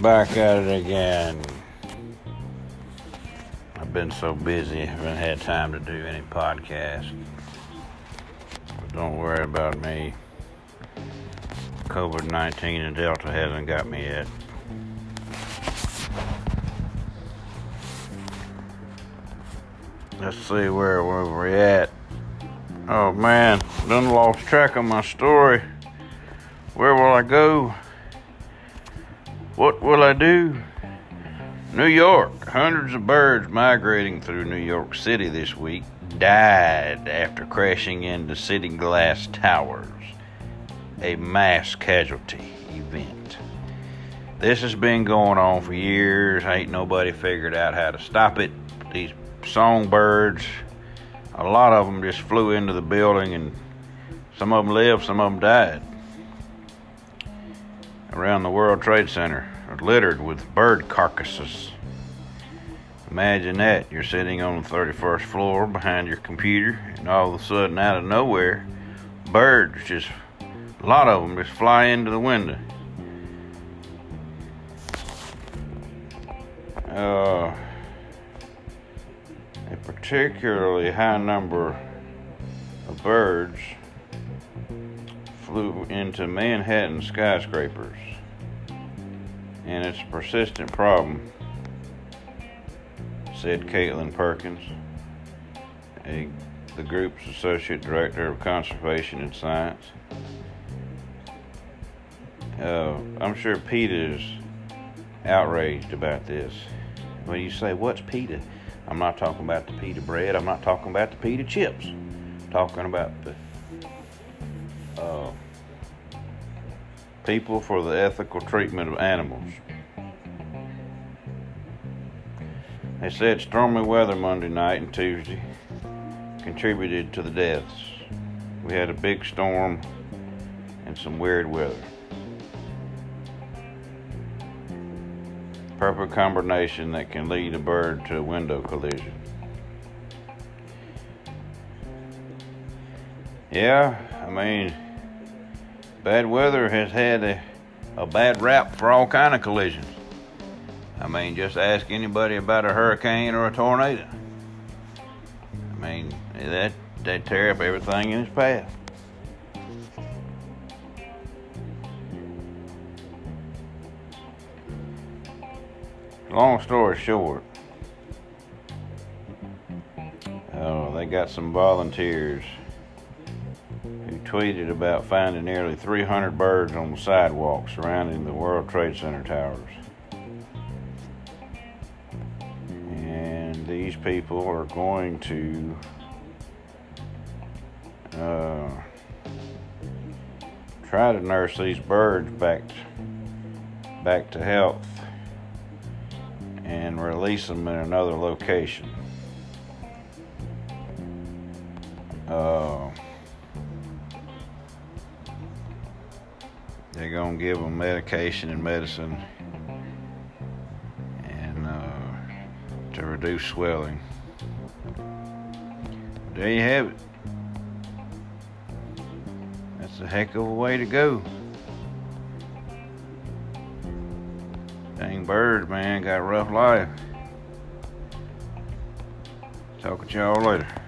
Back at it again. I've been so busy, I haven't had time to do any podcast. But don't worry about me. COVID 19 and Delta hasn't got me yet. Let's see where, where we're at. Oh man, done lost track of my story. Where will I go? What will I do? New York. Hundreds of birds migrating through New York City this week died after crashing into city glass towers. A mass casualty event. This has been going on for years. Ain't nobody figured out how to stop it. These songbirds, a lot of them just flew into the building and some of them lived, some of them died. Around the World Trade Center, littered with bird carcasses. Imagine that. You're sitting on the 31st floor behind your computer, and all of a sudden, out of nowhere, birds just, a lot of them just fly into the window. Uh, particularly high number of birds flew into Manhattan skyscrapers, and it's a persistent problem, said Kaitlyn Parkins, a, the group's associate director of conservation and science. Uh, I'm sure PETA is outraged about this. When you say, What's PETA? I'm not talking about the pita bread. I'm not talking about the pita chips. I'm talking about the uh, people for the ethical treatment of animals. They said stormy weather Monday night and Tuesday contributed to the deaths. We had a big storm and some weird weather. Perfect combination that can lead a bird to a window collision. Yeah, I mean, bad weather has had a, a bad rap for all kind of collisions. I mean, just ask anybody about a hurricane or a tornado. I mean, that they tear up everything in its path. Long story short, oh, they got some volunteers who tweeted about finding nearly 300 birds on the sidewalk surrounding the World Trade Center towers. And these people are going to uh, try to nurse these birds back back to health and release them in another location. Uh, they're going to give them medication and medicine and uh, to reduce swelling. There you have it. That's a heck of a way to go. Dang birds, man, got a rough life. Talk with y'all later.